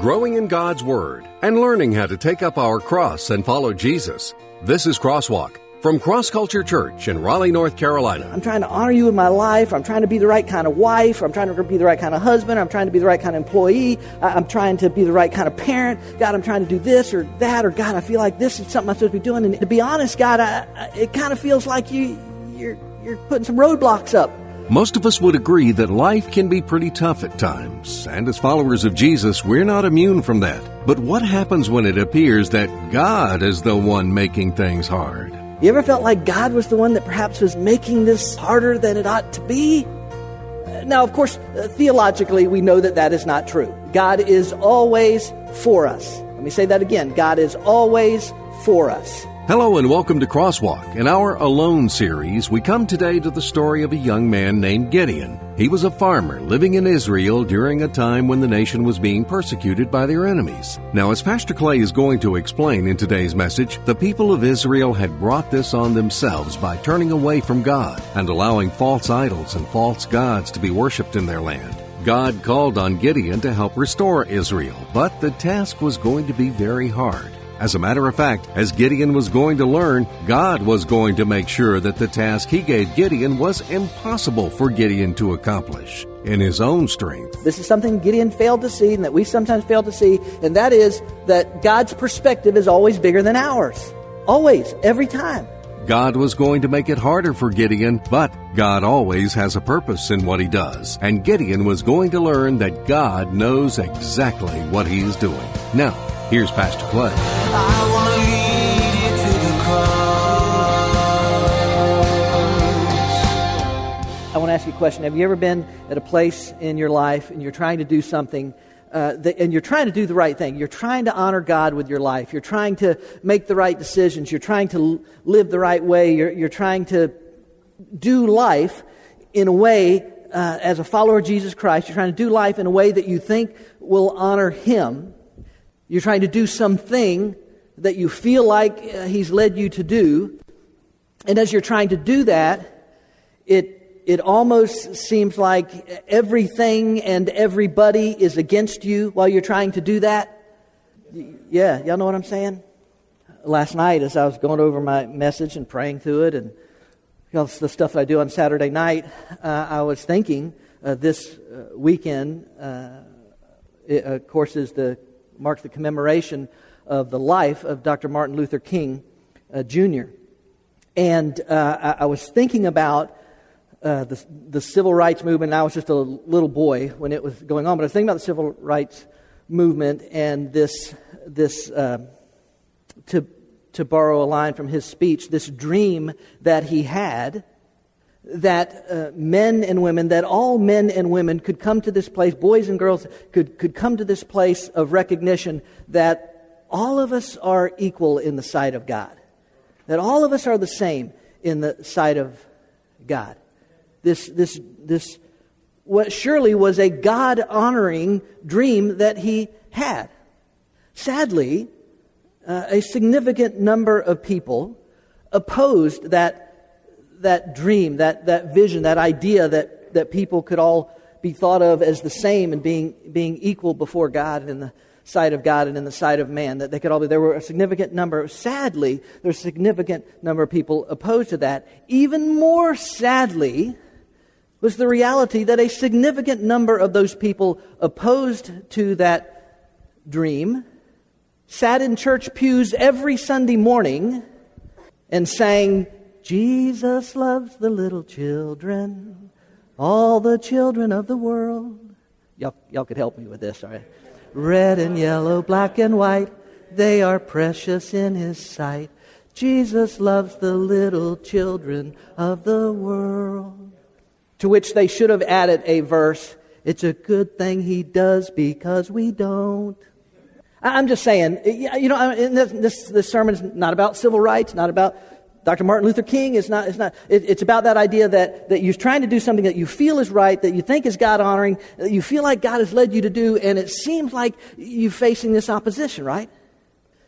growing in God's Word, and learning how to take up our cross and follow Jesus. This is Crosswalk from Cross Culture Church in Raleigh, North Carolina. I'm trying to honor you in my life. I'm trying to be the right kind of wife. I'm trying to be the right kind of husband. I'm trying to be the right kind of employee. I'm trying to be the right kind of parent. God, I'm trying to do this or that, or God, I feel like this is something I'm supposed to be doing. And to be honest, God, I, I, it kind of feels like you, you're, you're putting some roadblocks up. Most of us would agree that life can be pretty tough at times, and as followers of Jesus, we're not immune from that. But what happens when it appears that God is the one making things hard? You ever felt like God was the one that perhaps was making this harder than it ought to be? Now, of course, theologically, we know that that is not true. God is always for us. Let me say that again God is always for us. Hello and welcome to Crosswalk. In our Alone series, we come today to the story of a young man named Gideon. He was a farmer living in Israel during a time when the nation was being persecuted by their enemies. Now, as Pastor Clay is going to explain in today's message, the people of Israel had brought this on themselves by turning away from God and allowing false idols and false gods to be worshipped in their land. God called on Gideon to help restore Israel, but the task was going to be very hard. As a matter of fact, as Gideon was going to learn, God was going to make sure that the task he gave Gideon was impossible for Gideon to accomplish in his own strength. This is something Gideon failed to see and that we sometimes fail to see, and that is that God's perspective is always bigger than ours. Always, every time. God was going to make it harder for Gideon, but God always has a purpose in what he does, and Gideon was going to learn that God knows exactly what he's doing. Now, Here's Pastor Clay. I want to ask you a question. Have you ever been at a place in your life and you're trying to do something uh, and you're trying to do the right thing. You're trying to honor God with your life. You're trying to make the right decisions. You're trying to live the right way. You're, you're trying to do life in a way, uh, as a follower of Jesus Christ, you're trying to do life in a way that you think will honor Him. You're trying to do something that you feel like uh, He's led you to do. And as you're trying to do that, it, it almost seems like everything and everybody is against you while you're trying to do that. Yeah, y'all know what I'm saying? Last night, as I was going over my message and praying through it and you know, the stuff I do on Saturday night, uh, I was thinking uh, this uh, weekend, uh, it, of course, is the marks the commemoration of the life of Dr. Martin Luther King uh, Jr. And uh, I, I, was thinking about uh, the, the civil rights movement. I was just a little boy when it was going on, but I was thinking about the civil rights movement and this, this uh, to, to borrow a line from his speech, this dream that he had that uh, men and women, that all men and women could come to this place, boys and girls could, could come to this place of recognition that all of us are equal in the sight of God, that all of us are the same in the sight of God. This, this, this, what surely was a God honoring dream that he had. Sadly, uh, a significant number of people opposed that that dream, that, that vision, that idea that, that people could all be thought of as the same and being, being equal before God and in the sight of God and in the sight of man, that they could all be. There were a significant number, sadly, there's a significant number of people opposed to that. Even more sadly was the reality that a significant number of those people opposed to that dream sat in church pews every Sunday morning and sang Jesus loves the little children, all the children of the world. Y'all, y'all could help me with this, all right? Red and yellow, black and white, they are precious in his sight. Jesus loves the little children of the world. To which they should have added a verse It's a good thing he does because we don't. I'm just saying, you know, this, this, this sermon is not about civil rights, not about Dr. Martin Luther King is not, it's not, it, it's about that idea that, that you're trying to do something that you feel is right, that you think is God honoring, that you feel like God has led you to do, and it seems like you're facing this opposition, right?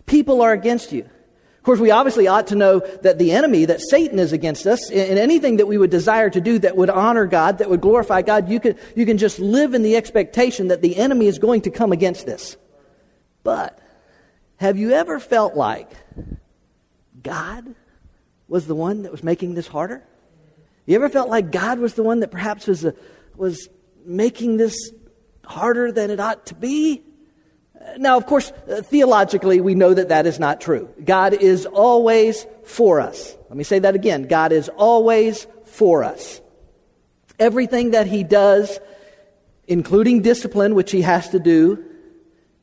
People are against you. Of course, we obviously ought to know that the enemy, that Satan is against us, and anything that we would desire to do that would honor God, that would glorify God, you can, you can just live in the expectation that the enemy is going to come against this. But have you ever felt like God was the one that was making this harder? You ever felt like God was the one that perhaps was, a, was making this harder than it ought to be? Now, of course, uh, theologically, we know that that is not true. God is always for us. Let me say that again. God is always for us. Everything that He does, including discipline, which He has to do,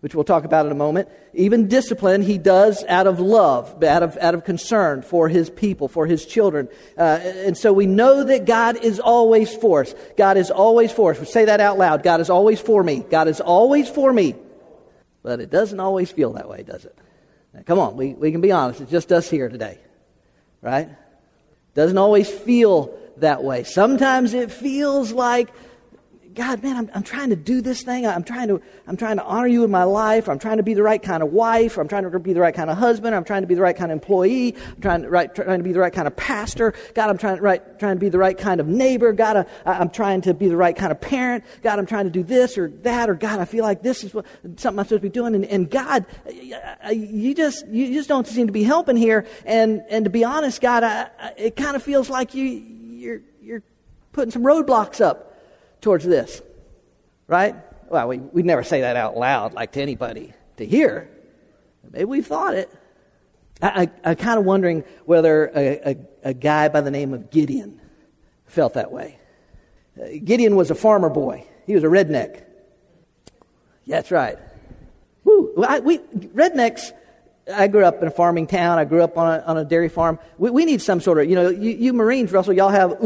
which we'll talk about in a moment. Even discipline he does out of love, out of, out of concern for his people, for his children. Uh, and so we know that God is always for us. God is always for us. We say that out loud. God is always for me. God is always for me. But it doesn't always feel that way, does it? Now, come on, we, we can be honest. It's just us here today, right? Doesn't always feel that way. Sometimes it feels like God, man, I'm, I'm trying to do this thing. I'm trying to, I'm trying to honor you in my life. I'm trying to be the right kind of wife. I'm trying to be the right kind of husband. I'm trying to be the right kind of employee. I'm trying to, right, trying to be the right kind of pastor. God, I'm trying, right, trying to be the right kind of neighbor. God, I, I'm trying to be the right kind of parent. God, I'm trying to do this or that. Or God, I feel like this is what, something I'm supposed to be doing. And, and God, you just, you just don't seem to be helping here. And, and to be honest, God, I, I, it kind of feels like you, you're, you're putting some roadblocks up towards this, right? Well, we, we never say that out loud, like to anybody to hear. Maybe we've thought it. I, am kind of wondering whether a, a, a, guy by the name of Gideon felt that way. Uh, Gideon was a farmer boy, he was a redneck. Yeah, that's right. Woo. I, we, rednecks, I grew up in a farming town. I grew up on a, on a dairy farm. We, we need some sort of, you know, you, you Marines, Russell, y'all have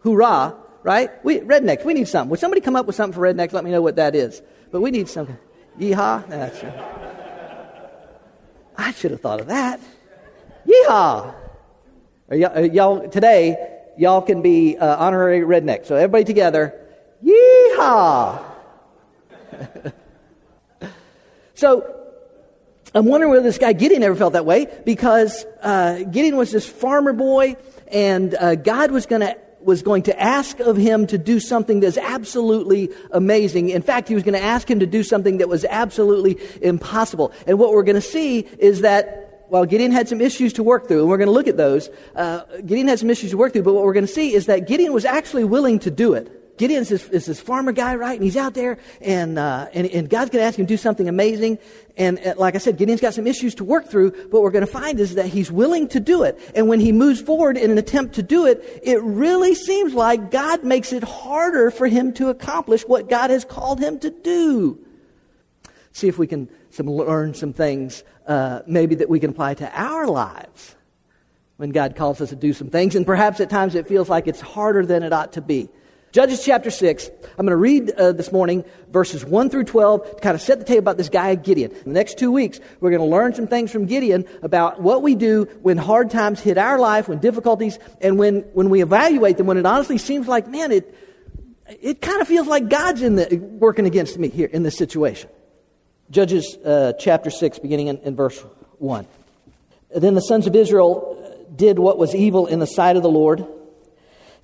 hoorah right? We, rednecks, we need something. Would somebody come up with something for rednecks? Let me know what that is. But we need something. Yeehaw? That's right. I should have thought of that. Yeehaw! Are y'all, are y'all, today, y'all can be uh, honorary rednecks. So everybody together, yeehaw! so I'm wondering whether this guy Gideon ever felt that way because uh, Gideon was this farmer boy, and uh, God was going to was going to ask of him to do something that's absolutely amazing. In fact, he was going to ask him to do something that was absolutely impossible. And what we're going to see is that while Gideon had some issues to work through, and we're going to look at those, uh, Gideon had some issues to work through, but what we're going to see is that Gideon was actually willing to do it. Gideon is this, is this farmer guy, right? And he's out there, and, uh, and, and, God's going to ask him to do something amazing. And uh, like I said, Gideon's got some issues to work through, but what we're going to find is that he's willing to do it. And when he moves forward in an attempt to do it, it really seems like God makes it harder for him to accomplish what God has called him to do. See if we can some, learn some things, uh, maybe that we can apply to our lives when God calls us to do some things. And perhaps at times it feels like it's harder than it ought to be. Judges chapter 6. I'm going to read uh, this morning verses 1 through 12 to kind of set the table about this guy Gideon. In the next two weeks, we're going to learn some things from Gideon about what we do when hard times hit our life, when difficulties, and when, when we evaluate them, when it honestly seems like, man, it, it kind of feels like God's in the, working against me here in this situation. Judges uh, chapter 6, beginning in, in verse 1. Then the sons of Israel did what was evil in the sight of the Lord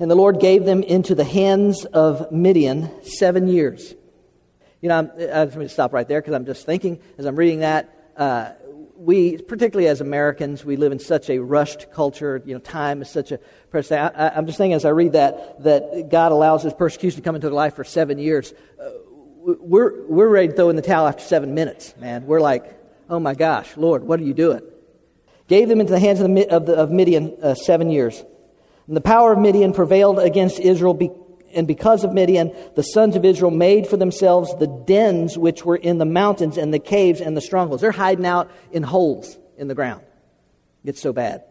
and the Lord gave them into the hands of Midian seven years. You know, I'm, I just going to stop right there because I'm just thinking as I'm reading that. Uh, we, particularly as Americans, we live in such a rushed culture. You know, time is such a precious. I, am just thinking as I read that that God allows His persecution to come into their life for seven years. Uh, we're we're ready to throw in the towel after seven minutes, man. We're like, oh my gosh, Lord, what are you doing? Gave them into the hands of, the, of, the, of Midian uh, seven years. And the power of Midian prevailed against Israel, be- and because of Midian, the sons of Israel made for themselves the dens which were in the mountains and the caves and the strongholds. They're hiding out in holes in the ground. It's so bad.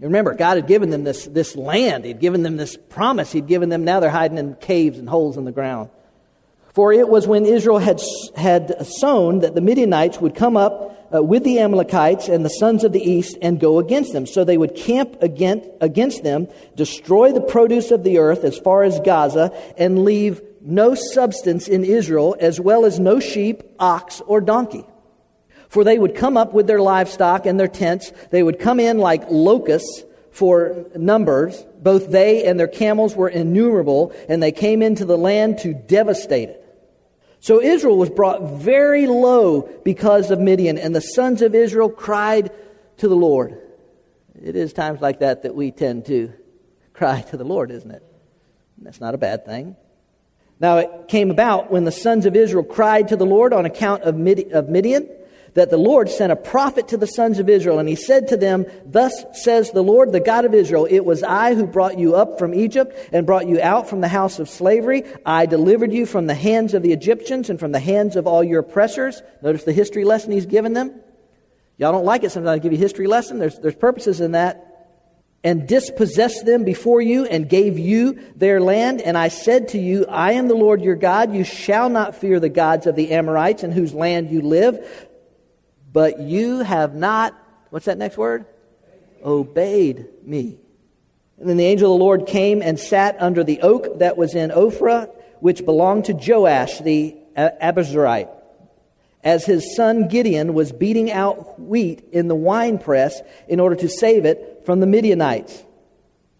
remember, God had given them this, this land. He'd given them this promise. He'd given them, now they're hiding in caves and holes in the ground. For it was when Israel had, had sown that the Midianites would come up uh, with the Amalekites and the sons of the east and go against them. So they would camp against, against them, destroy the produce of the earth as far as Gaza, and leave no substance in Israel, as well as no sheep, ox, or donkey. For they would come up with their livestock and their tents. They would come in like locusts for numbers. Both they and their camels were innumerable, and they came into the land to devastate it. So Israel was brought very low because of Midian, and the sons of Israel cried to the Lord. It is times like that that we tend to cry to the Lord, isn't it? That's not a bad thing. Now it came about when the sons of Israel cried to the Lord on account of Midian that the Lord sent a prophet to the sons of Israel, and he said to them, Thus says the Lord, the God of Israel, It was I who brought you up from Egypt and brought you out from the house of slavery. I delivered you from the hands of the Egyptians and from the hands of all your oppressors. Notice the history lesson he's given them. Y'all don't like it sometimes I give you history lesson. There's, there's purposes in that and dispossessed them before you and gave you their land. And I said to you, I am the Lord your God. You shall not fear the gods of the Amorites in whose land you live. But you have not, what's that next word? Obeyed me. And then the angel of the Lord came and sat under the oak that was in Ophrah, which belonged to Joash the Abiezrite as his son Gideon was beating out wheat in the winepress in order to save it from the Midianites.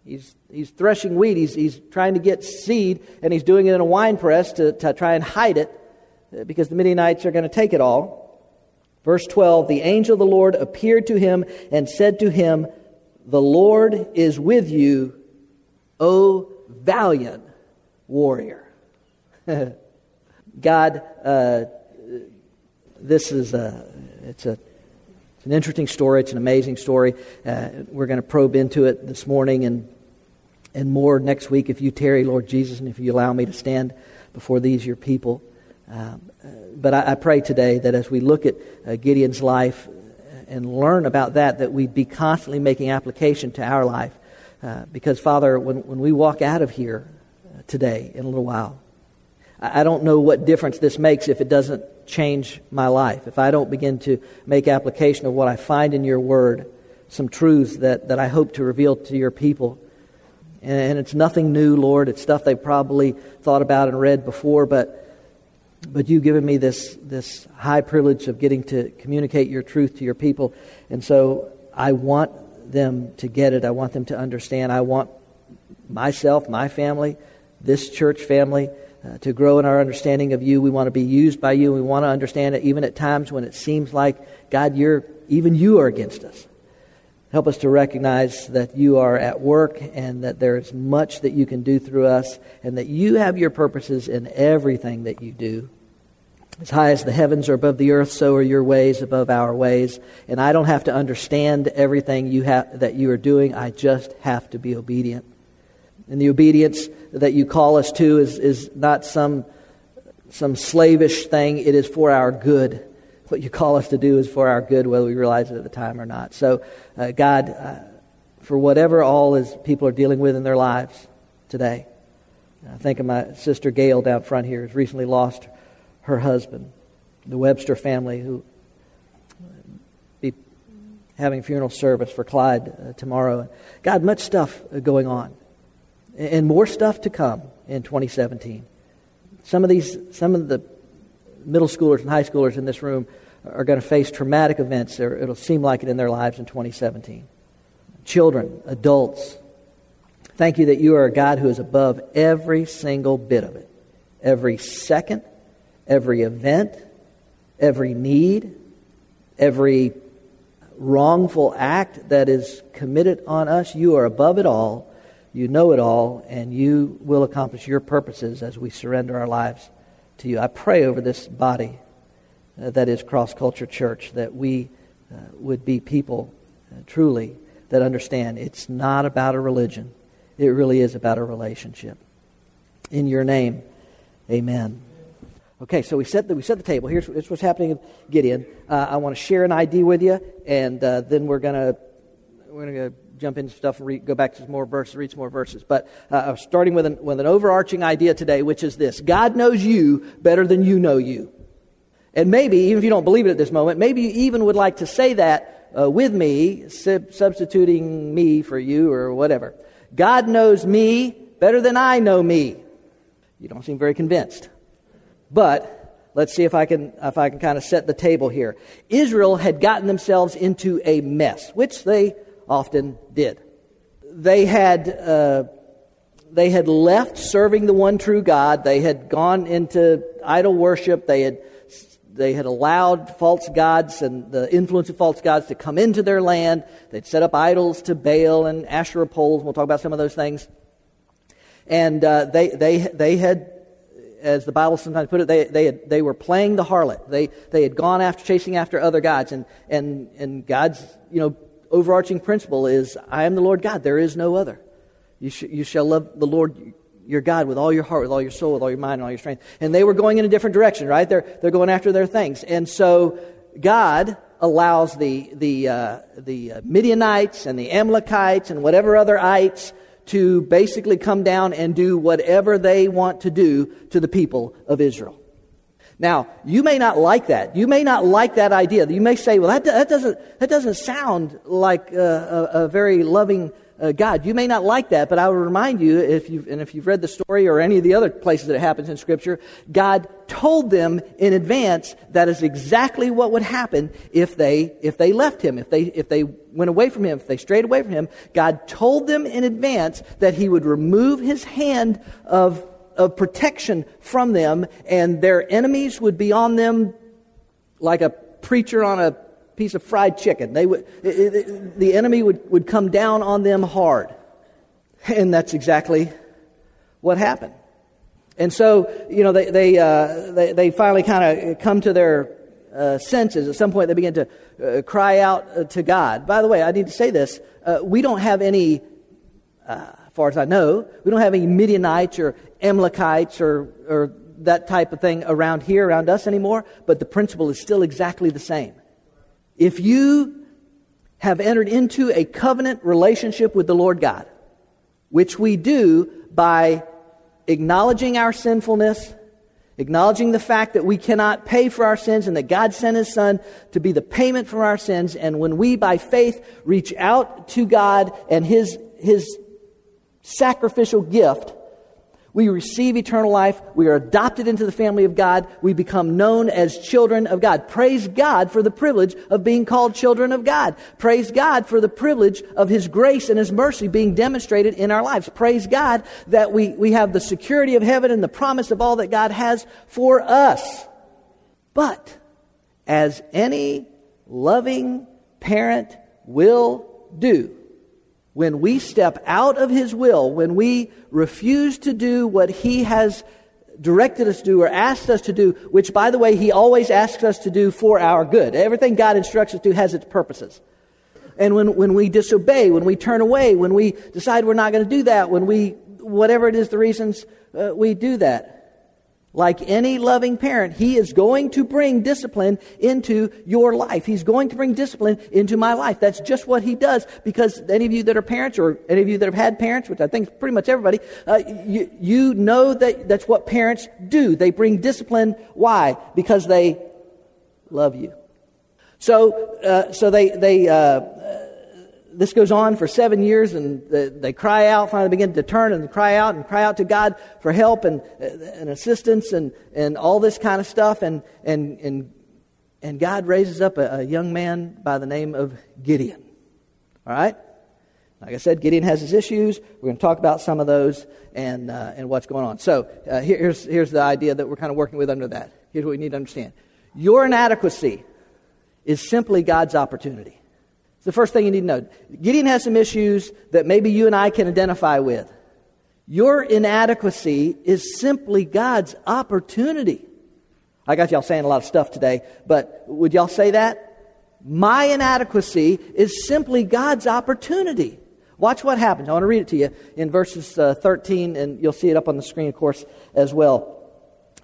He's, he's threshing wheat, he's, he's trying to get seed, and he's doing it in a winepress to, to try and hide it uh, because the Midianites are going to take it all. Verse 12 The angel of the Lord appeared to him and said to him, The Lord is with you, O valiant warrior. God uh, this is a, it's a it's an interesting story. It's an amazing story. Uh, we're going to probe into it this morning and and more next week if you tarry, Lord Jesus, and if you allow me to stand before these your people. Um, uh, but I, I, pray today that as we look at uh, Gideon's life and learn about that, that we be constantly making application to our life. Uh, because, Father, when, when we walk out of here uh, today in a little while, I, I don't know what difference this makes if it doesn't change my life, if I don't begin to make application of what I find in your word, some truths that, that I hope to reveal to your people. And, it's nothing new, Lord. It's stuff they've probably thought about and read before, but, but you've given me this, this high privilege of getting to communicate your truth to your people. And so I want them to get it. I want them to understand. I want myself, my family, this church family, uh, to grow in our understanding of you. We want to be used by you. We want to understand it even at times when it seems like, God, you're, even you are against us. Help us to recognize that you are at work and that there is much that you can do through us and that you have your purposes in everything that you do. As high as the heavens are above the earth, so are your ways above our ways. And I don't have to understand everything you ha- that you are doing. I just have to be obedient. And the obedience that you call us to is, is not some, some slavish thing, it is for our good. What you call us to do is for our good, whether we realize it at the time or not. So, uh, God, uh, for whatever all is people are dealing with in their lives today, I think of my sister Gail down front here, who's recently lost her husband, the Webster family, who be having funeral service for Clyde uh, tomorrow. God, much stuff uh, going on and more stuff to come in 2017. Some of these, some of the middle schoolers and high schoolers in this room are going to face traumatic events, or it'll seem like it in their lives in 2017. Children, adults, thank you that you are a God who is above every single bit of it. Every second, every event, every need, every wrongful act that is committed on us, you are above it all you know it all, and you will accomplish your purposes as we surrender our lives to you. I pray over this body uh, that is Cross Culture Church that we uh, would be people uh, truly that understand it's not about a religion, it really is about a relationship. In your name, amen. Okay, so we set the, we set the table. Here's, here's what's happening with Gideon. Uh, I want to share an ID with you, and uh, then we're going to we're going to jump into stuff and read, go back to some more verses, read some more verses. But uh, starting with an, with an overarching idea today, which is this God knows you better than you know you. And maybe, even if you don't believe it at this moment, maybe you even would like to say that uh, with me, sub- substituting me for you or whatever. God knows me better than I know me. You don't seem very convinced. But let's see if I can if I can kind of set the table here. Israel had gotten themselves into a mess, which they often did. They had, uh, they had left serving the one true God. They had gone into idol worship. They had, they had allowed false gods and the influence of false gods to come into their land. They'd set up idols to Baal and Asherah poles. We'll talk about some of those things. And uh, they, they, they had, as the Bible sometimes put it, they, they, had, they were playing the harlot. They, they had gone after, chasing after other gods. And, and, and God's, you know, overarching principle is, I am the Lord God. There is no other. You, sh- you shall love the Lord your God with all your heart, with all your soul, with all your mind, and all your strength. And they were going in a different direction, right? They're, they're going after their things. And so God allows the, the, uh, the Midianites and the Amalekites and whatever other ites to basically come down and do whatever they want to do to the people of Israel. Now, you may not like that. You may not like that idea. You may say, well, that, that, doesn't, that doesn't sound like a, a, a very loving uh, God. You may not like that, but I will remind you, if you've, and if you've read the story or any of the other places that it happens in Scripture, God told them in advance that is exactly what would happen if they, if they left Him, if they, if they went away from Him, if they strayed away from Him. God told them in advance that He would remove His hand of, of protection from them, and their enemies would be on them like a preacher on a piece of fried chicken. They would, it, it, the enemy would, would come down on them hard. And that's exactly what happened. And so, you know, they, they, uh, they, they, finally kind of come to their uh, senses. At some point, they begin to uh, cry out uh, to God. By the way, I need to say this. Uh, we don't have any, uh, as far as I know, we don't have any Midianites or Amalekites or, or that type of thing around here, around us anymore, but the principle is still exactly the same. If you have entered into a covenant relationship with the Lord God, which we do by acknowledging our sinfulness, acknowledging the fact that we cannot pay for our sins and that God sent His Son to be the payment for our sins. And when we, by faith, reach out to God and His, His sacrificial gift, we receive eternal life. We are adopted into the family of God. We become known as children of God. Praise God for the privilege of being called children of God. Praise God for the privilege of His grace and His mercy being demonstrated in our lives. Praise God that we, we have the security of heaven and the promise of all that God has for us. But, as any loving parent will do, when we step out of His will, when we refuse to do what He has directed us to do or asked us to do, which, by the way, He always asks us to do for our good. Everything God instructs us to has its purposes. And when, when we disobey, when we turn away, when we decide we're not going to do that, when we, whatever it is, the reasons uh, we do that, like any loving parent, He is going to bring discipline into your life. He's going to bring discipline into my life. That's just what He does because any of you that are parents or any of you that have had parents, which I think pretty much everybody, uh, you, you know that that's what parents do. They bring discipline. Why? Because they love you. So, uh, so they, they, uh, this goes on for seven years, and they cry out, finally begin to turn and cry out and cry out to God for help and, and assistance and, and all this kind of stuff. And, and, and, and God raises up a, a young man by the name of Gideon. All right? Like I said, Gideon has his issues. We're going to talk about some of those and, uh, and what's going on. So uh, here's, here's the idea that we're kind of working with under that. Here's what we need to understand your inadequacy is simply God's opportunity. It's the first thing you need to know. Gideon has some issues that maybe you and I can identify with. Your inadequacy is simply God's opportunity. I got y'all saying a lot of stuff today, but would y'all say that? My inadequacy is simply God's opportunity. Watch what happens. I want to read it to you in verses uh, 13, and you'll see it up on the screen, of course, as well.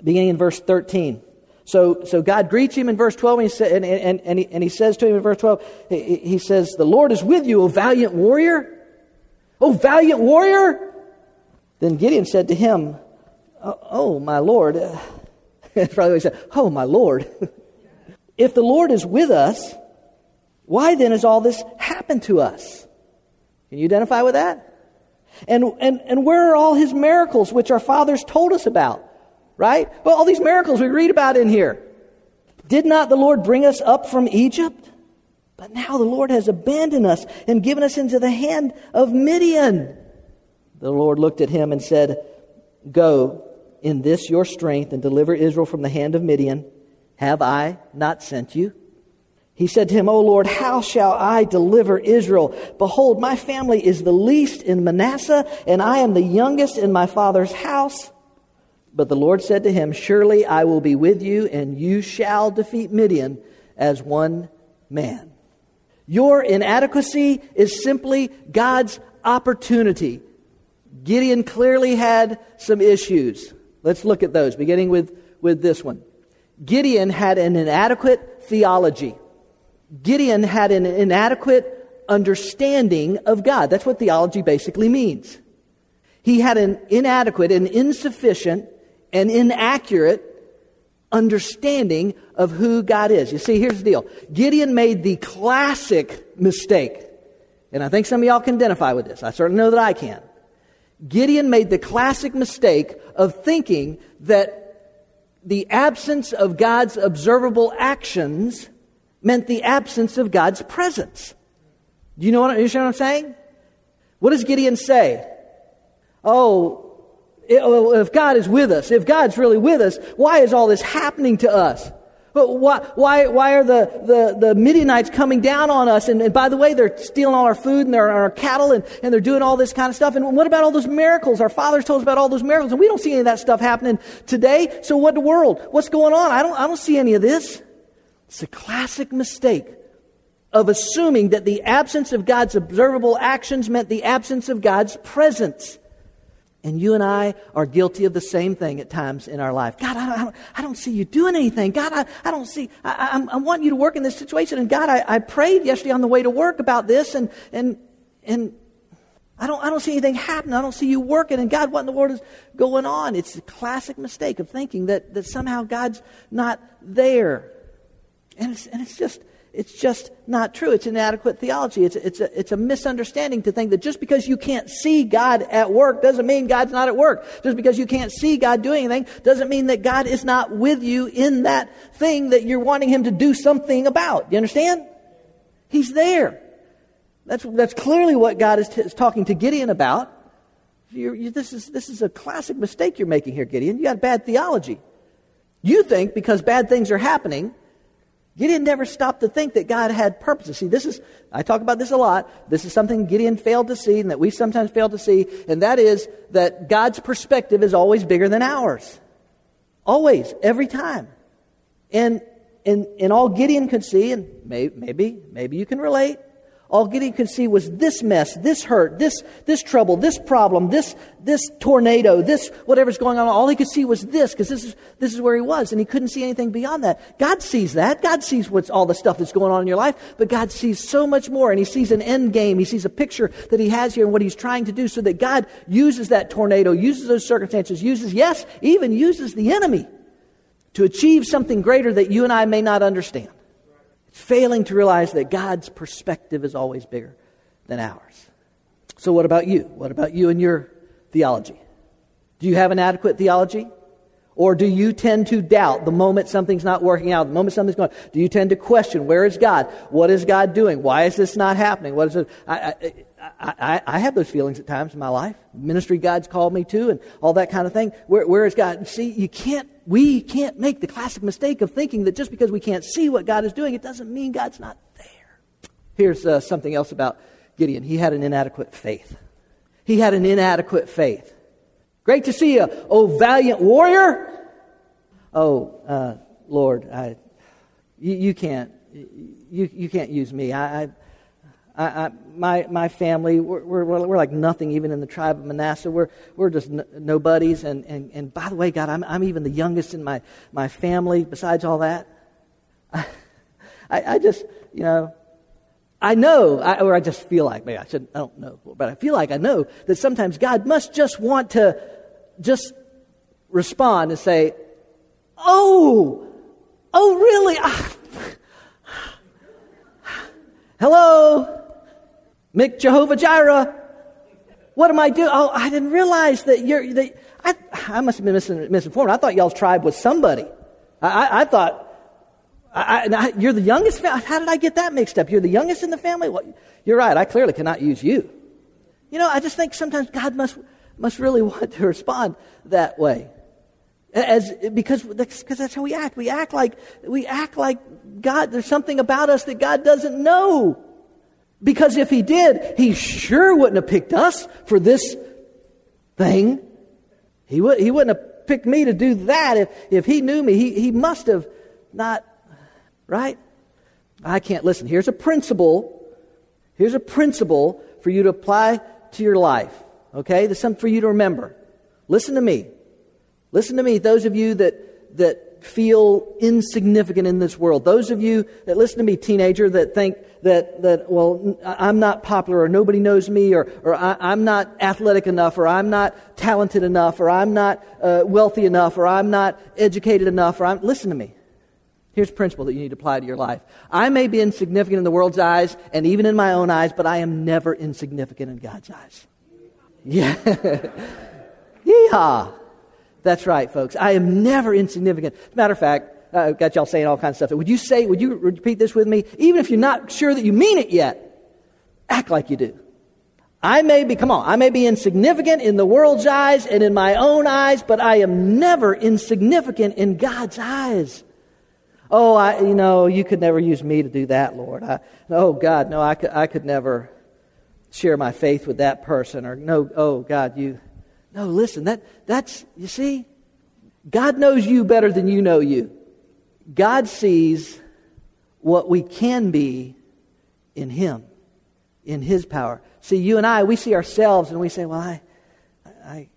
Beginning in verse 13. So, so God greets him in verse 12, and he, sa- and, and, and, he, and he says to him in verse 12, he, he says, The Lord is with you, O valiant warrior. O valiant warrior. Then Gideon said to him, Oh, oh my Lord. Probably what he said, Oh, my Lord. if the Lord is with us, why then has all this happened to us? Can you identify with that? And, and, and where are all his miracles which our fathers told us about? Right? Well, all these miracles we read about in here. Did not the Lord bring us up from Egypt? But now the Lord has abandoned us and given us into the hand of Midian. The Lord looked at him and said, Go in this your strength and deliver Israel from the hand of Midian. Have I not sent you? He said to him, O Lord, how shall I deliver Israel? Behold, my family is the least in Manasseh, and I am the youngest in my father's house. But the Lord said to him, Surely I will be with you, and you shall defeat Midian as one man. Your inadequacy is simply God's opportunity. Gideon clearly had some issues. Let's look at those, beginning with, with this one. Gideon had an inadequate theology. Gideon had an inadequate understanding of God. That's what theology basically means. He had an inadequate and insufficient and inaccurate understanding of who God is. You see, here's the deal Gideon made the classic mistake, and I think some of y'all can identify with this. I certainly know that I can. Gideon made the classic mistake of thinking that the absence of God's observable actions meant the absence of God's presence. Do you know what, you know what I'm saying? What does Gideon say? Oh, Oh, if God is with us, if God's really with us, why is all this happening to us? Why, why, why are the, the, the Midianites coming down on us? And, and by the way, they're stealing all our food and they're our cattle and, and they're doing all this kind of stuff. And what about all those miracles? Our fathers told us about all those miracles and we don't see any of that stuff happening today. So what the world? What's going on? I don't, I don't see any of this. It's a classic mistake of assuming that the absence of God's observable actions meant the absence of God's presence. And you and I are guilty of the same thing at times in our life. God, I don't, I don't see you doing anything. God, I, I don't see, I, I, I, want you to work in this situation. And God, I, I prayed yesterday on the way to work about this, and, and, and I don't, I don't see anything happening. I don't see you working. And God, what in the world is going on? It's a classic mistake of thinking that, that somehow God's not there. And it's, and it's just, it's just not true. It's inadequate theology. It's, it's, a, it's a misunderstanding to think that just because you can't see God at work doesn't mean God's not at work. Just because you can't see God doing anything doesn't mean that God is not with you in that thing that you're wanting Him to do something about. You understand? He's there. That's, that's clearly what God is, t- is talking to Gideon about. You, this, is, this is a classic mistake you're making here, Gideon. You got bad theology. You think because bad things are happening, Gideon never stopped to think that God had purposes. See, this is, I talk about this a lot. This is something Gideon failed to see and that we sometimes fail to see, and that is that God's perspective is always bigger than ours. Always, every time. And, and, and all Gideon could see, and may, maybe, maybe you can relate, all Gideon could see was this mess, this hurt, this, this trouble, this problem, this, this tornado, this whatever's going on. All he could see was this because this is, this is where he was and he couldn't see anything beyond that. God sees that. God sees what's all the stuff that's going on in your life, but God sees so much more and he sees an end game. He sees a picture that he has here and what he's trying to do so that God uses that tornado, uses those circumstances, uses, yes, even uses the enemy to achieve something greater that you and I may not understand failing to realize that God's perspective is always bigger than ours. So, what about you? What about you and your theology? Do you have an adequate theology? Or do you tend to doubt the moment something's not working out, the moment something's going Do you tend to question, where is God? What is God doing? Why is this not happening? What is it? I, I, I, I have those feelings at times in my life. Ministry God's called me to and all that kind of thing. Where, where is God? See, you can't we can't make the classic mistake of thinking that just because we can't see what God is doing, it doesn't mean God's not there. Here's uh, something else about Gideon he had an inadequate faith. He had an inadequate faith. Great to see you, oh valiant warrior. Oh, uh, Lord, I, you, you, can't, you, you can't use me. I, I I, I, my, my family, we're, we're, we're, like nothing even in the tribe of Manasseh. We're, we're just n- nobodies. And, and, and by the way, God, I'm, I'm even the youngest in my, my family besides all that. I, I, just, you know, I know, I, or I just feel like, maybe I should I don't know, but I feel like I know that sometimes God must just want to just respond and say, Oh, oh, really? Ah, hello? Mick Jehovah Jireh. What am I doing? Oh, I didn't realize that you're. That, I, I must have been misinformed. I thought y'all's tribe was somebody. I, I, I thought I, you're the youngest. How did I get that mixed up? You're the youngest in the family. Well, you're right. I clearly cannot use you. You know, I just think sometimes God must, must really want to respond that way. As, because, because that's how we act. We act like, we act like God, there's something about us that God doesn't know. Because if He did, He sure wouldn't have picked us for this thing. He, would, he wouldn't have picked me to do that if, if He knew me. He, he must have not, right? I can't listen. Here's a principle. Here's a principle for you to apply to your life. Okay? There's something for you to remember. Listen to me. Listen to me, those of you that, that feel insignificant in this world. Those of you that listen to me, teenager, that think that, that well, I'm not popular or nobody knows me or, or I, am not athletic enough or I'm not talented enough or I'm not uh, wealthy enough or I'm not educated enough or I'm, listen to me. Here's a principle that you need to apply to your life. I may be insignificant in the world's eyes and even in my own eyes, but I am never insignificant in God's eyes. Yeah. Yeehaw. That's right, folks. I am never insignificant. Matter of fact, uh, I've got y'all saying all kinds of stuff. Would you say, would you repeat this with me? Even if you're not sure that you mean it yet, act like you do. I may be, come on, I may be insignificant in the world's eyes and in my own eyes, but I am never insignificant in God's eyes. Oh, I, you know, you could never use me to do that, Lord. I, oh, God, no, I could, I could never share my faith with that person. Or, no, oh, God, you, no, listen, that, that's, you see, God knows you better than you know you. God sees what we can be in Him, in His power. See, you and I, we see ourselves and we say, well, I, I,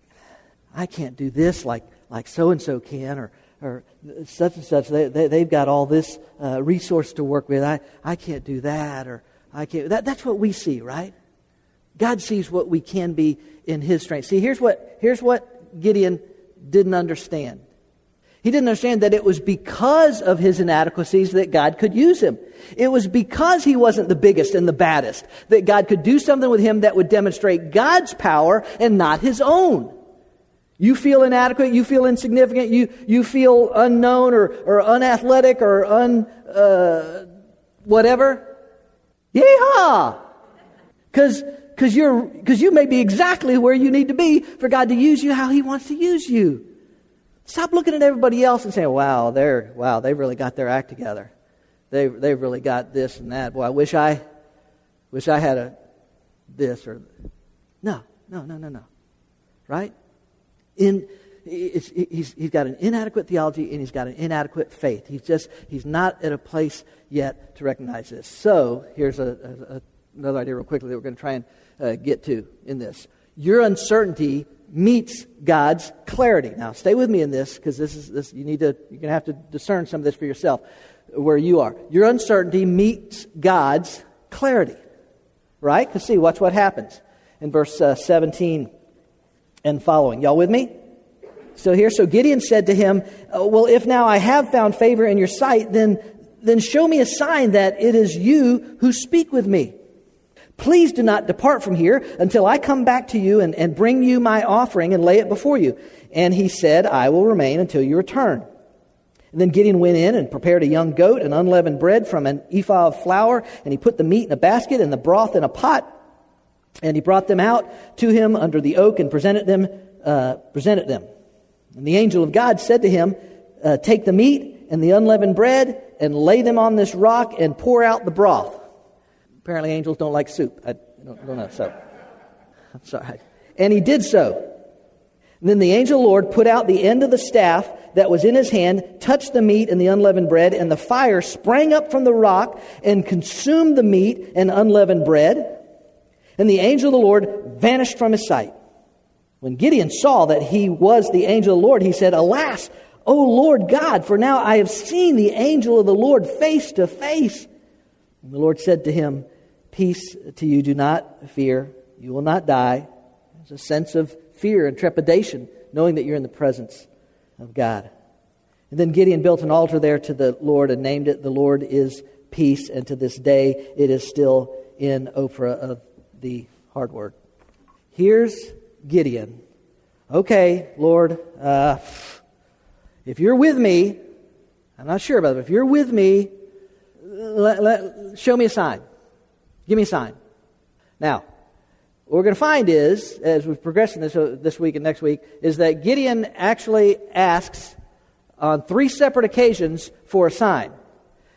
I can't do this like, like so and so can, or, or such and such. They, they, have got all this uh, resource to work with. I, I can't do that, or I can't. That, that's what we see, right? God sees what we can be in His strength. See, here's what, here's what Gideon didn't understand. He didn't understand that it was because of his inadequacies that God could use him. It was because he wasn't the biggest and the baddest that God could do something with him that would demonstrate God's power and not his own. You feel inadequate, you feel insignificant, you, you feel unknown or, or unathletic or un, uh, whatever. Yeehaw! Because because you're because you may be exactly where you need to be for God to use you how He wants to use you. Stop looking at everybody else and saying, "Wow, they're wow, they've really got their act together. They they've really got this and that. Boy, I wish I wish I had a this or no, no, no, no, no. Right? In he's, he's got an inadequate theology and he's got an inadequate faith. He's just he's not at a place yet to recognize this. So here's a, a, another idea real quickly that we're going to try and uh, get to in this. Your uncertainty meets God's clarity. Now, stay with me in this because this is this. You need to. You're going to have to discern some of this for yourself, where you are. Your uncertainty meets God's clarity, right? Because see, watch what happens in verse uh, 17 and following. Y'all with me? So here, so Gideon said to him, oh, "Well, if now I have found favor in your sight, then then show me a sign that it is you who speak with me." Please do not depart from here until I come back to you and, and bring you my offering and lay it before you. And he said, I will remain until you return. And then Gideon went in and prepared a young goat and unleavened bread from an ephah of flour, and he put the meat in a basket and the broth in a pot. And he brought them out to him under the oak and presented them. Uh, presented them. And the angel of God said to him, uh, "Take the meat and the unleavened bread and lay them on this rock and pour out the broth." Apparently, angels don't like soup. I don't, don't know. So, I'm sorry. And he did so. Then the angel Lord put out the end of the staff that was in his hand, touched the meat and the unleavened bread, and the fire sprang up from the rock and consumed the meat and unleavened bread. And the angel of the Lord vanished from his sight. When Gideon saw that he was the angel of the Lord, he said, Alas, O Lord God, for now I have seen the angel of the Lord face to face. And the Lord said to him, Peace to you, do not fear. You will not die. There's a sense of fear and trepidation, knowing that you're in the presence of God. And then Gideon built an altar there to the Lord and named it The Lord is Peace. And to this day, it is still in Ophrah of the hard word. Here's Gideon. Okay, Lord, uh, if you're with me, I'm not sure about it, if you're with me, let, let, show me a sign. Give me a sign. Now, What we're going to find is, as we progress in this, uh, this week and next week, is that Gideon actually asks on three separate occasions for a sign.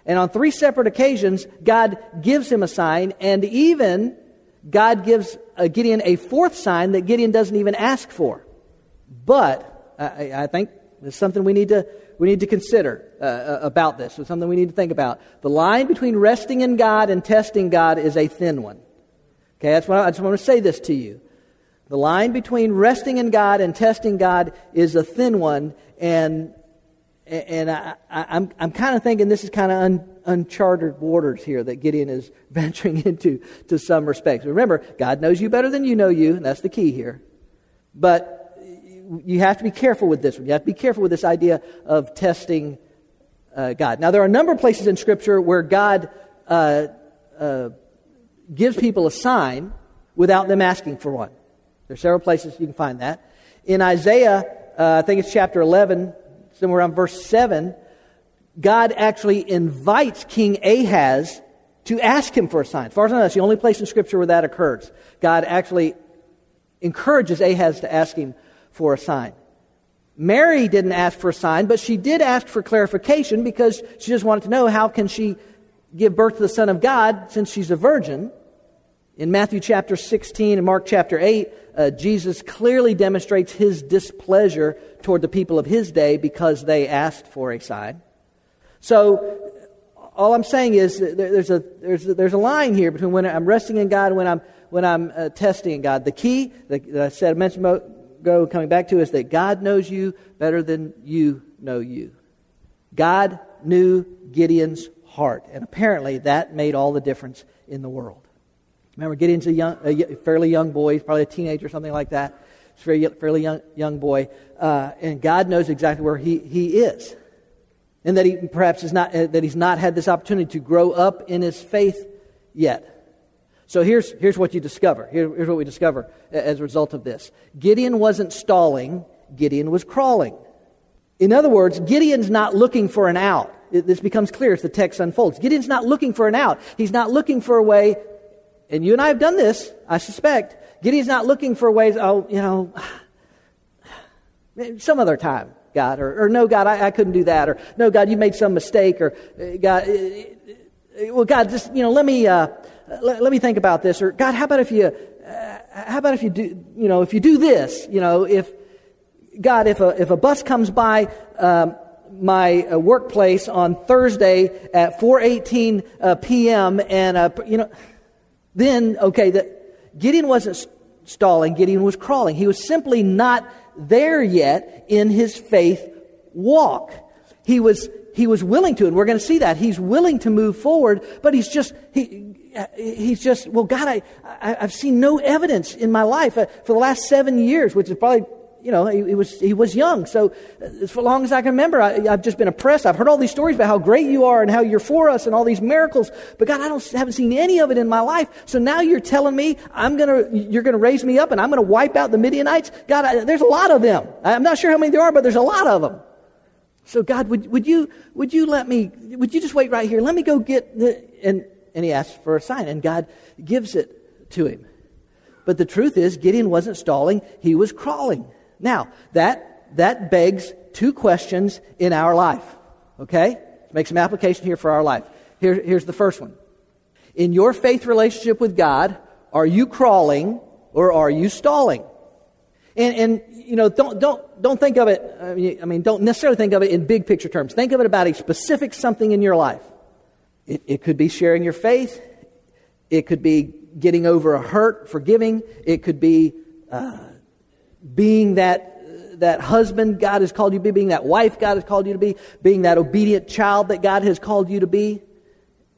And on three separate occasions, God gives him a sign, and even God gives uh, Gideon a fourth sign that Gideon doesn't even ask for. But I, I think it's something we need to, we need to consider uh, uh, about this. It's something we need to think about. The line between resting in God and testing God is a thin one. Okay, that's I, I just want to say this to you. The line between resting in God and testing God is a thin one, and and I, am I'm, I'm kind of thinking this is kind of un, uncharted waters here that Gideon is venturing into to some respects. Remember, God knows you better than you know you, and that's the key here. But you have to be careful with this. You have to be careful with this idea of testing uh, God. Now, there are a number of places in Scripture where God uh, uh, gives people a sign without them asking for one. There are several places you can find that. In Isaiah, uh, I think it's chapter 11, somewhere around verse 7, God actually invites King Ahaz to ask him for a sign. As far as I know, that's the only place in Scripture where that occurs. God actually encourages Ahaz to ask him for a sign. Mary didn't ask for a sign, but she did ask for clarification because she just wanted to know how can she give birth to the Son of God since she's a virgin. In Matthew chapter 16 and Mark chapter 8, uh, Jesus clearly demonstrates his displeasure toward the people of his day because they asked for a sign. So, all I'm saying is there's a, there's a, there's a line here between when I'm resting in God and when I'm, when I'm uh, testing in God. The key that, I said, I mentioned ago, coming back to, is that God knows you better than you know you. God knew Gideon's heart, and apparently that made all the difference in the world. Remember, Gideon's a, young, a fairly young boy. He's probably a teenager or something like that. He's a very, fairly young, young boy. Uh, and God knows exactly where he, he is. And that he perhaps is not, uh, that he's not had this opportunity to grow up in his faith yet. So here's, here's what you discover. Here, here's what we discover as a result of this. Gideon wasn't stalling, Gideon was crawling. In other words, Gideon's not looking for an out. This becomes clear as the text unfolds. Gideon's not looking for an out. He's not looking for a way and you and I have done this, I suspect. Gideon's not looking for ways, oh, you know, some other time, God, or, or no, God, I, I, couldn't do that, or no, God, you made some mistake, or uh, God, uh, uh, well, God, just, you know, let me, uh, let, let, me think about this, or God, how about if you, uh, how about if you do, you know, if you do this, you know, if, God, if a, if a bus comes by, um, my uh, workplace on Thursday at 4:18 uh, p.m. and uh, you know then, okay, that Gideon wasn't stalling, Gideon was crawling. He was simply not there yet in his faith walk. He was, he was willing to, and we're going to see that. He's willing to move forward, but he's just, he, he's just, well, God, I, I, have seen no evidence in my life uh, for the last seven years, which is probably you know, he, he, was, he was young. So, as uh, long as I can remember, I, have just been oppressed. I've heard all these stories about how great you are and how you're for us and all these miracles. But God, I don't, haven't seen any of it in my life. So now you're telling me I'm gonna, you're gonna raise me up and I'm gonna wipe out the Midianites? God, I, there's a lot of them. I'm not sure how many there are, but there's a lot of them. So God, would, would you, would you let me, would you just wait right here? Let me go get the, and, and he asks for a sign and God gives it to him. But the truth is, Gideon wasn't stalling, he was crawling. Now, that, that begs two questions in our life. Okay? Make some application here for our life. Here, here's the first one. In your faith relationship with God, are you crawling or are you stalling? And, and you know, don't, don't, don't think of it, I mean, don't necessarily think of it in big picture terms. Think of it about a specific something in your life. It, it could be sharing your faith. It could be getting over a hurt, forgiving. It could be uh, being that, that husband God has called you to be, being that wife God has called you to be, being that obedient child that God has called you to be.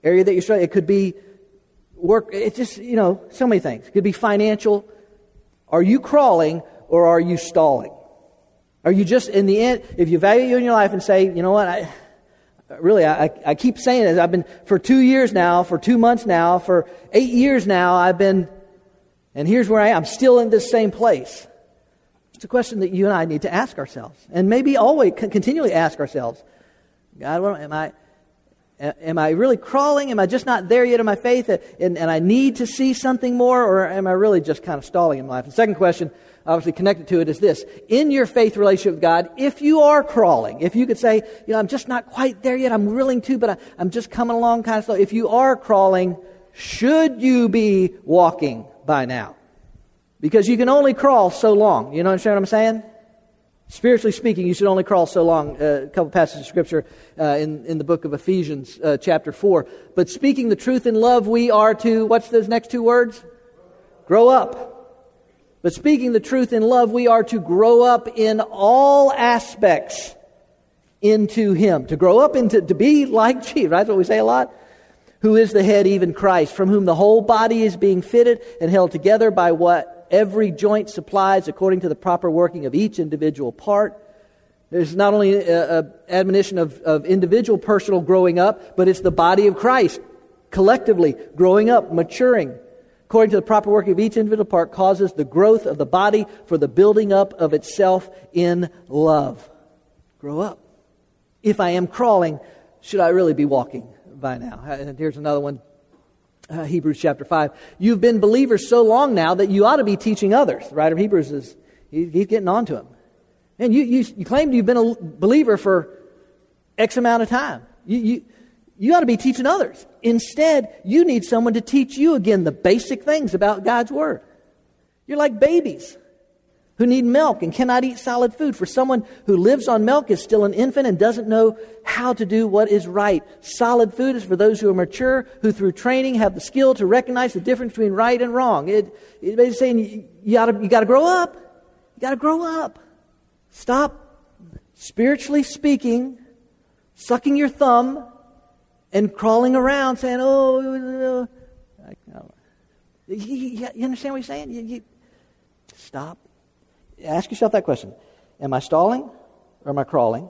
Area that you're struggling. It could be work. It's just, you know, so many things. It could be financial. Are you crawling or are you stalling? Are you just, in the end, if you value you in your life and say, you know what, I, really, I, I keep saying this. I've been, for two years now, for two months now, for eight years now, I've been, and here's where I am. I'm still in this same place. It's a question that you and I need to ask ourselves, and maybe always continually ask ourselves. God, what am I? Am I really crawling? Am I just not there yet in my faith? And, and I need to see something more? Or am I really just kind of stalling in life? The second question, obviously connected to it, is this. In your faith relationship with God, if you are crawling, if you could say, you know, I'm just not quite there yet, I'm willing to, but I, I'm just coming along kind of slow. If you are crawling, should you be walking by now? Because you can only crawl so long. You know what I'm saying? Spiritually speaking, you should only crawl so long. Uh, a couple passages of scripture uh, in, in the book of Ephesians, uh, chapter 4. But speaking the truth in love, we are to, what's those next two words? Grow up. But speaking the truth in love, we are to grow up in all aspects into Him. To grow up into, to be like Jesus, right? That's what we say a lot. Who is the head, even Christ, from whom the whole body is being fitted and held together by what every joint supplies according to the proper working of each individual part. There's not only an admonition of, of individual personal growing up, but it's the body of Christ collectively growing up, maturing. According to the proper working of each individual part, causes the growth of the body for the building up of itself in love. Grow up. If I am crawling, should I really be walking by now? And here's another one uh, Hebrews chapter 5. You've been believers so long now that you ought to be teaching others. The writer of Hebrews is, he, he's getting on to them. And you, you, you claim you've been a believer for X amount of time. You, you, you ought to be teaching others. Instead, you need someone to teach you again the basic things about God's Word. You're like babies who need milk and cannot eat solid food. For someone who lives on milk is still an infant and doesn't know how to do what is right. Solid food is for those who are mature, who through training have the skill to recognize the difference between right and wrong. It, it's basically saying you, gotta, you gotta grow up. You gotta grow up. Stop, spiritually speaking, sucking your thumb and crawling around saying, oh, you, understand what he's saying? You, you, stop ask yourself that question Am I stalling or am I crawling?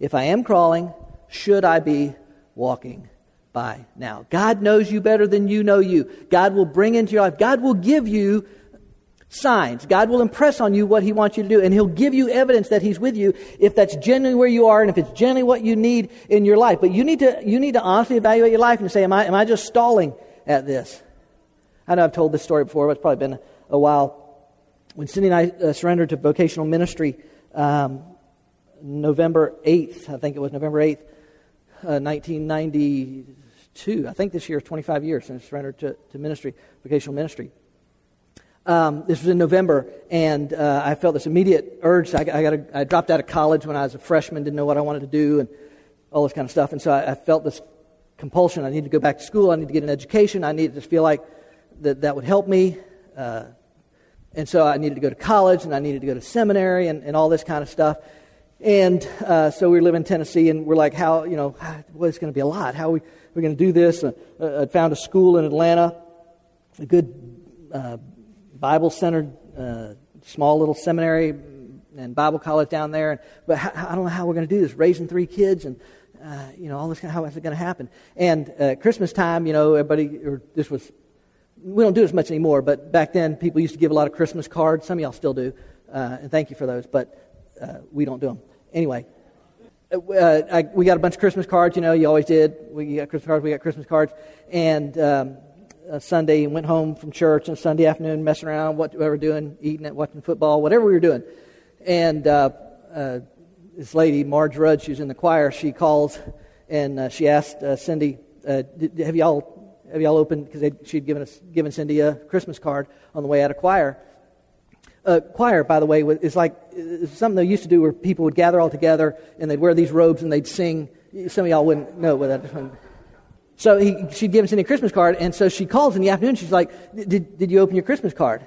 If I am crawling, should I be walking by now? God knows you better than you know you. God will bring into your life, God will give you signs. God will impress on you what He wants you to do, and He'll give you evidence that He's with you if that's genuinely where you are and if it's genuinely what you need in your life. But you need to, you need to honestly evaluate your life and say, Am I, am I just stalling at this? I know I've told this story before, but it's probably been a while when Cindy and I uh, surrendered to vocational ministry, um, November 8th, I think it was November 8th, uh, 1992. I think this year is 25 years since I surrendered to, to ministry, vocational ministry. Um, this was in November, and uh, I felt this immediate urge. I, I, got a, I dropped out of college when I was a freshman, didn't know what I wanted to do, and all this kind of stuff. And so I, I felt this compulsion. I need to go back to school. I need to get an education. I needed to feel like that that would help me. Uh, and so I needed to go to college and I needed to go to seminary and, and all this kind of stuff. And uh, so we live in Tennessee and we're like, how, you know, well, it's going to be a lot. How are we, we going to do this? Uh, uh, I found a school in Atlanta, a good uh, Bible centered, uh, small little seminary and Bible college down there. But how, I don't know how we're going to do this, raising three kids and, uh, you know, all this how is it going to happen? And uh, Christmas time, you know, everybody, or this was we don't do as much anymore, but back then people used to give a lot of Christmas cards. Some of y'all still do, uh, and thank you for those, but uh, we don't do them. Anyway, uh, uh, I, we got a bunch of Christmas cards, you know, you always did. We got Christmas cards, we got Christmas cards. And um, Sunday, and went home from church, and Sunday afternoon, messing around, what we were doing, eating it, watching football, whatever we were doing. And uh, uh, this lady, Marge Rudd, she was in the choir, she calls and she asked Cindy, have y'all have y'all opened because she'd given us given Cindy a Christmas card on the way out of choir. Uh, choir, by the way, is like something they used to do where people would gather all together and they'd wear these robes and they'd sing. Some of y'all wouldn't know what that. So he, she'd given Cindy a Christmas card, and so she calls in the afternoon. She's like, "Did did you open your Christmas card?"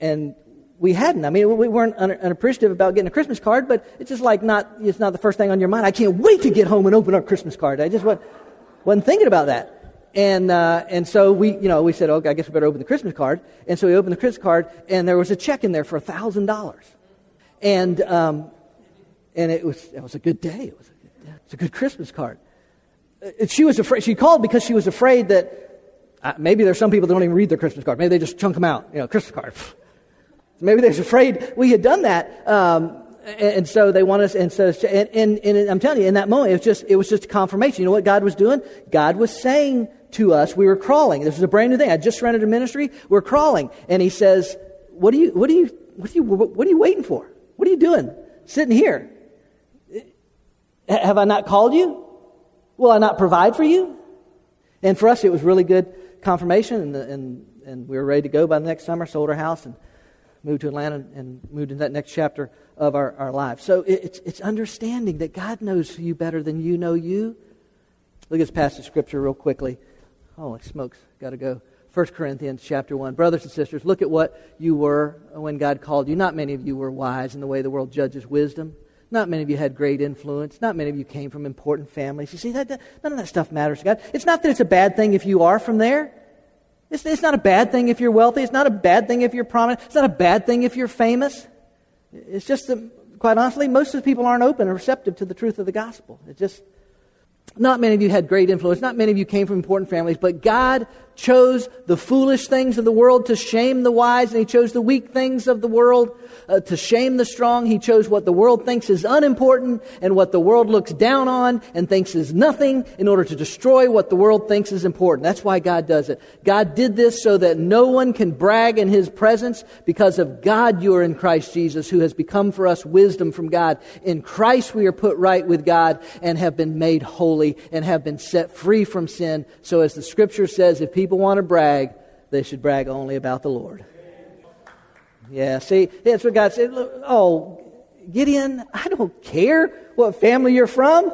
And we hadn't. I mean, we weren't unappreciative about getting a Christmas card, but it's just like not. It's not the first thing on your mind. I can't wait to get home and open our Christmas card. I just wasn't thinking about that. And, uh, and so we, you know, we said, okay, I guess we better open the Christmas card. And so we opened the Christmas card, and there was a check in there for $1,000. And, um, and it was, it was a good day. It was a good, it was a good Christmas card. She was afraid, she called because she was afraid that uh, maybe there's some people that don't even read their Christmas card. Maybe they just chunk them out, you know, Christmas card. maybe they're afraid we had done that. Um, and so they want us, and so, and, and, and I'm telling you, in that moment, it was just, it was just a confirmation. You know what God was doing? God was saying to us, we were crawling. This is a brand new thing. I just rented a ministry. We're crawling. And he says, what are you, what are you, what are you, what are you waiting for? What are you doing? Sitting here. Have I not called you? Will I not provide for you? And for us, it was really good confirmation, and, and, and we were ready to go by the next summer, sold our house, and moved to Atlanta and moved into that next chapter of our, our lives. So it's, it's understanding that God knows you better than you know you. Look at this passage of scripture real quickly. Oh, Holy smokes, got to go. 1 Corinthians chapter 1. Brothers and sisters, look at what you were when God called you. Not many of you were wise in the way the world judges wisdom. Not many of you had great influence. Not many of you came from important families. You see, that, none of that stuff matters to God. It's not that it's a bad thing if you are from there. It's, it's not a bad thing if you're wealthy. It's not a bad thing if you're prominent. It's not a bad thing if you're famous. It's just that, quite honestly, most of the people aren't open or receptive to the truth of the gospel. It just, not many of you had great influence. Not many of you came from important families. But God chose the foolish things of the world to shame the wise, and He chose the weak things of the world uh, to shame the strong. He chose what the world thinks is unimportant and what the world looks down on and thinks is nothing in order to destroy what the world thinks is important. That's why God does it. God did this so that no one can brag in His presence because of God you are in Christ Jesus, who has become for us wisdom from God. In Christ we are put right with God and have been made holy and have been set free from sin. So as the scripture says, if people people want to brag, they should brag only about the Lord. Yeah, see, that's what God said. Oh, Gideon, I don't care what family you're from.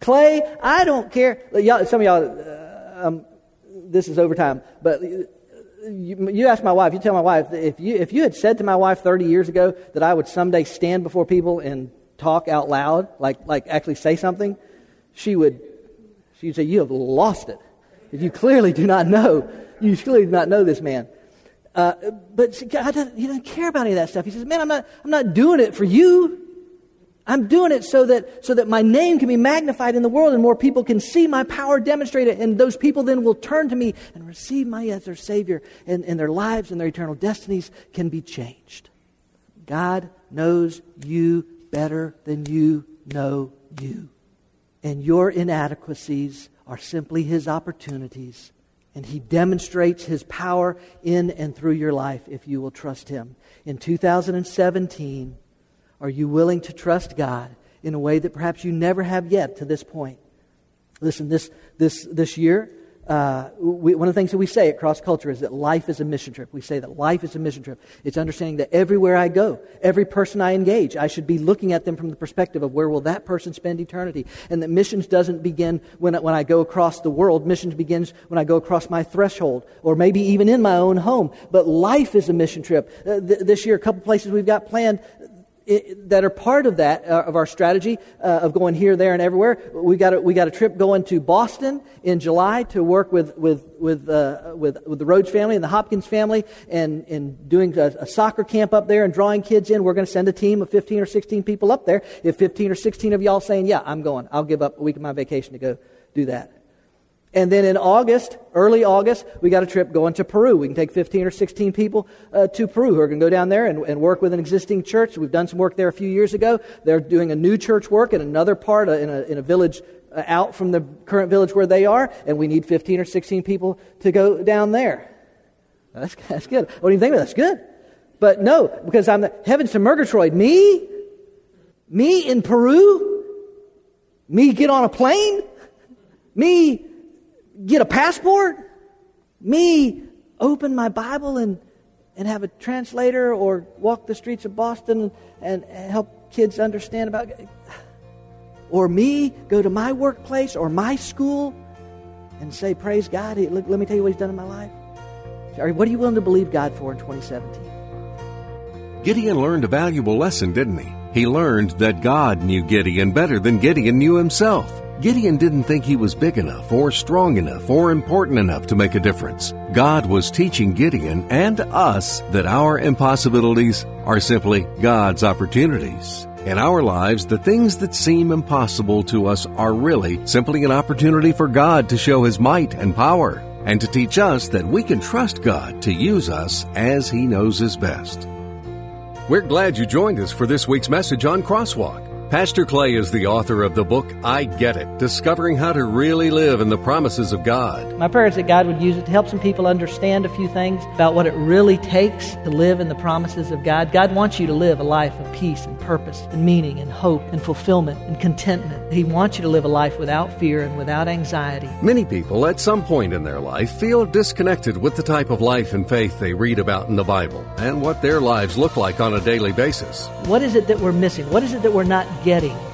Clay, I don't care. Y'all, some of y'all, uh, um, this is overtime, but you, you ask my wife, you tell my wife, if you, if you had said to my wife 30 years ago that I would someday stand before people and talk out loud, like, like actually say something, she would, she'd say, you have lost it. You clearly do not know. You clearly do not know this man. Uh, but God doesn't, he doesn't care about any of that stuff. He says, man, I'm not, I'm not doing it for you. I'm doing it so that, so that my name can be magnified in the world and more people can see my power demonstrated. And those people then will turn to me and receive me as their Savior, and, and their lives and their eternal destinies can be changed. God knows you better than you know you. And your inadequacies are simply His opportunities. And He demonstrates His power in and through your life if you will trust Him. In 2017, are you willing to trust God in a way that perhaps you never have yet to this point? Listen, this, this, this year, uh, we, one of the things that we say at Cross Culture is that life is a mission trip. We say that life is a mission trip. It's understanding that everywhere I go, every person I engage, I should be looking at them from the perspective of where will that person spend eternity. And that missions doesn't begin when, when I go across the world. Missions begins when I go across my threshold, or maybe even in my own home. But life is a mission trip. Uh, th- this year, a couple places we've got planned that are part of that, uh, of our strategy uh, of going here, there, and everywhere. We got, a, we got a trip going to Boston in July to work with, with, with, uh, with, with the Rhodes family and the Hopkins family and, and doing a, a soccer camp up there and drawing kids in. We're going to send a team of 15 or 16 people up there. If 15 or 16 of y'all saying, yeah, I'm going, I'll give up a week of my vacation to go do that. And then in August, early August, we got a trip going to Peru. We can take 15 or 16 people uh, to Peru who are going to go down there and, and, work with an existing church. We've done some work there a few years ago. They're doing a new church work in another part, uh, in, a, in a village uh, out from the current village where they are, and we need 15 or 16 people to go down there. That's, that's good. What do you think of that? That's good. But no, because I'm the heavens to Murgatroyd. Me? Me in Peru? Me get on a plane? Me get a passport? Me open my Bible and, and have a translator or walk the streets of Boston and, and help kids understand about or me go to my workplace or my school and say, Praise God, let, let me tell you what He's done in my life? What are you willing to believe God for in 2017? Gideon learned a valuable lesson, didn't he? He learned that God knew Gideon better than Gideon knew himself. Gideon didn't think he was big enough or strong enough or important enough to make a difference. God was teaching Gideon and us that our impossibilities are simply God's opportunities. In our lives, the things that seem impossible to us are really simply an opportunity for God to show His might and power and to teach us that we can trust God to use us as He knows is best. We're glad you joined us for this week's message on Crosswalk. Pastor Clay is the author of the book I Get It Discovering How to Really Live in the Promises of God. My prayer is that God would use it to help some people understand a few things about what it really takes to live in the promises of God. God wants you to live a life of peace and purpose and meaning and hope and fulfillment and contentment. He wants you to live a life without fear and without anxiety. Many people at some point in their life feel disconnected with the type of life and faith they read about in the Bible and what their lives look like on a daily basis. What is it that we're missing? What is it that we're not getting?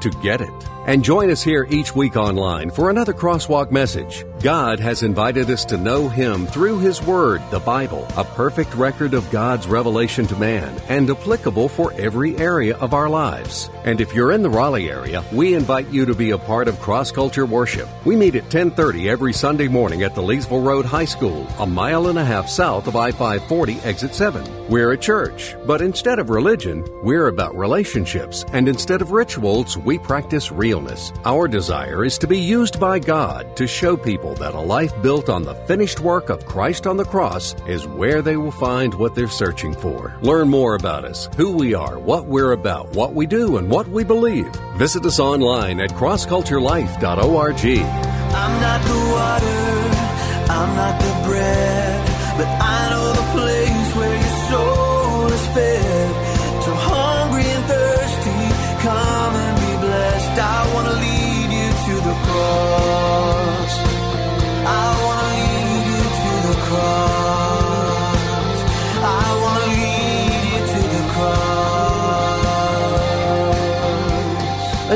to get it. And join us here each week online for another Crosswalk message. God has invited us to know Him through His Word, the Bible, a perfect record of God's revelation to man and applicable for every area of our lives. And if you're in the Raleigh area, we invite you to be a part of Cross Culture Worship. We meet at 1030 every Sunday morning at the Leesville Road High School, a mile and a half south of I-540 exit 7. We're a church, but instead of religion, we're about relationships, and instead of rituals, we practice realness. Our desire is to be used by God to show people that a life built on the finished work of Christ on the cross is where they will find what they're searching for. Learn more about us, who we are, what we're about, what we do, and what we believe. Visit us online at crossculturelife.org. I'm not the water, I'm not the bread, but I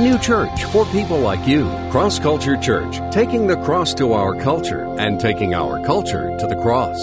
new church for people like you. Cross Culture Church, taking the cross to our culture and taking our culture to the cross.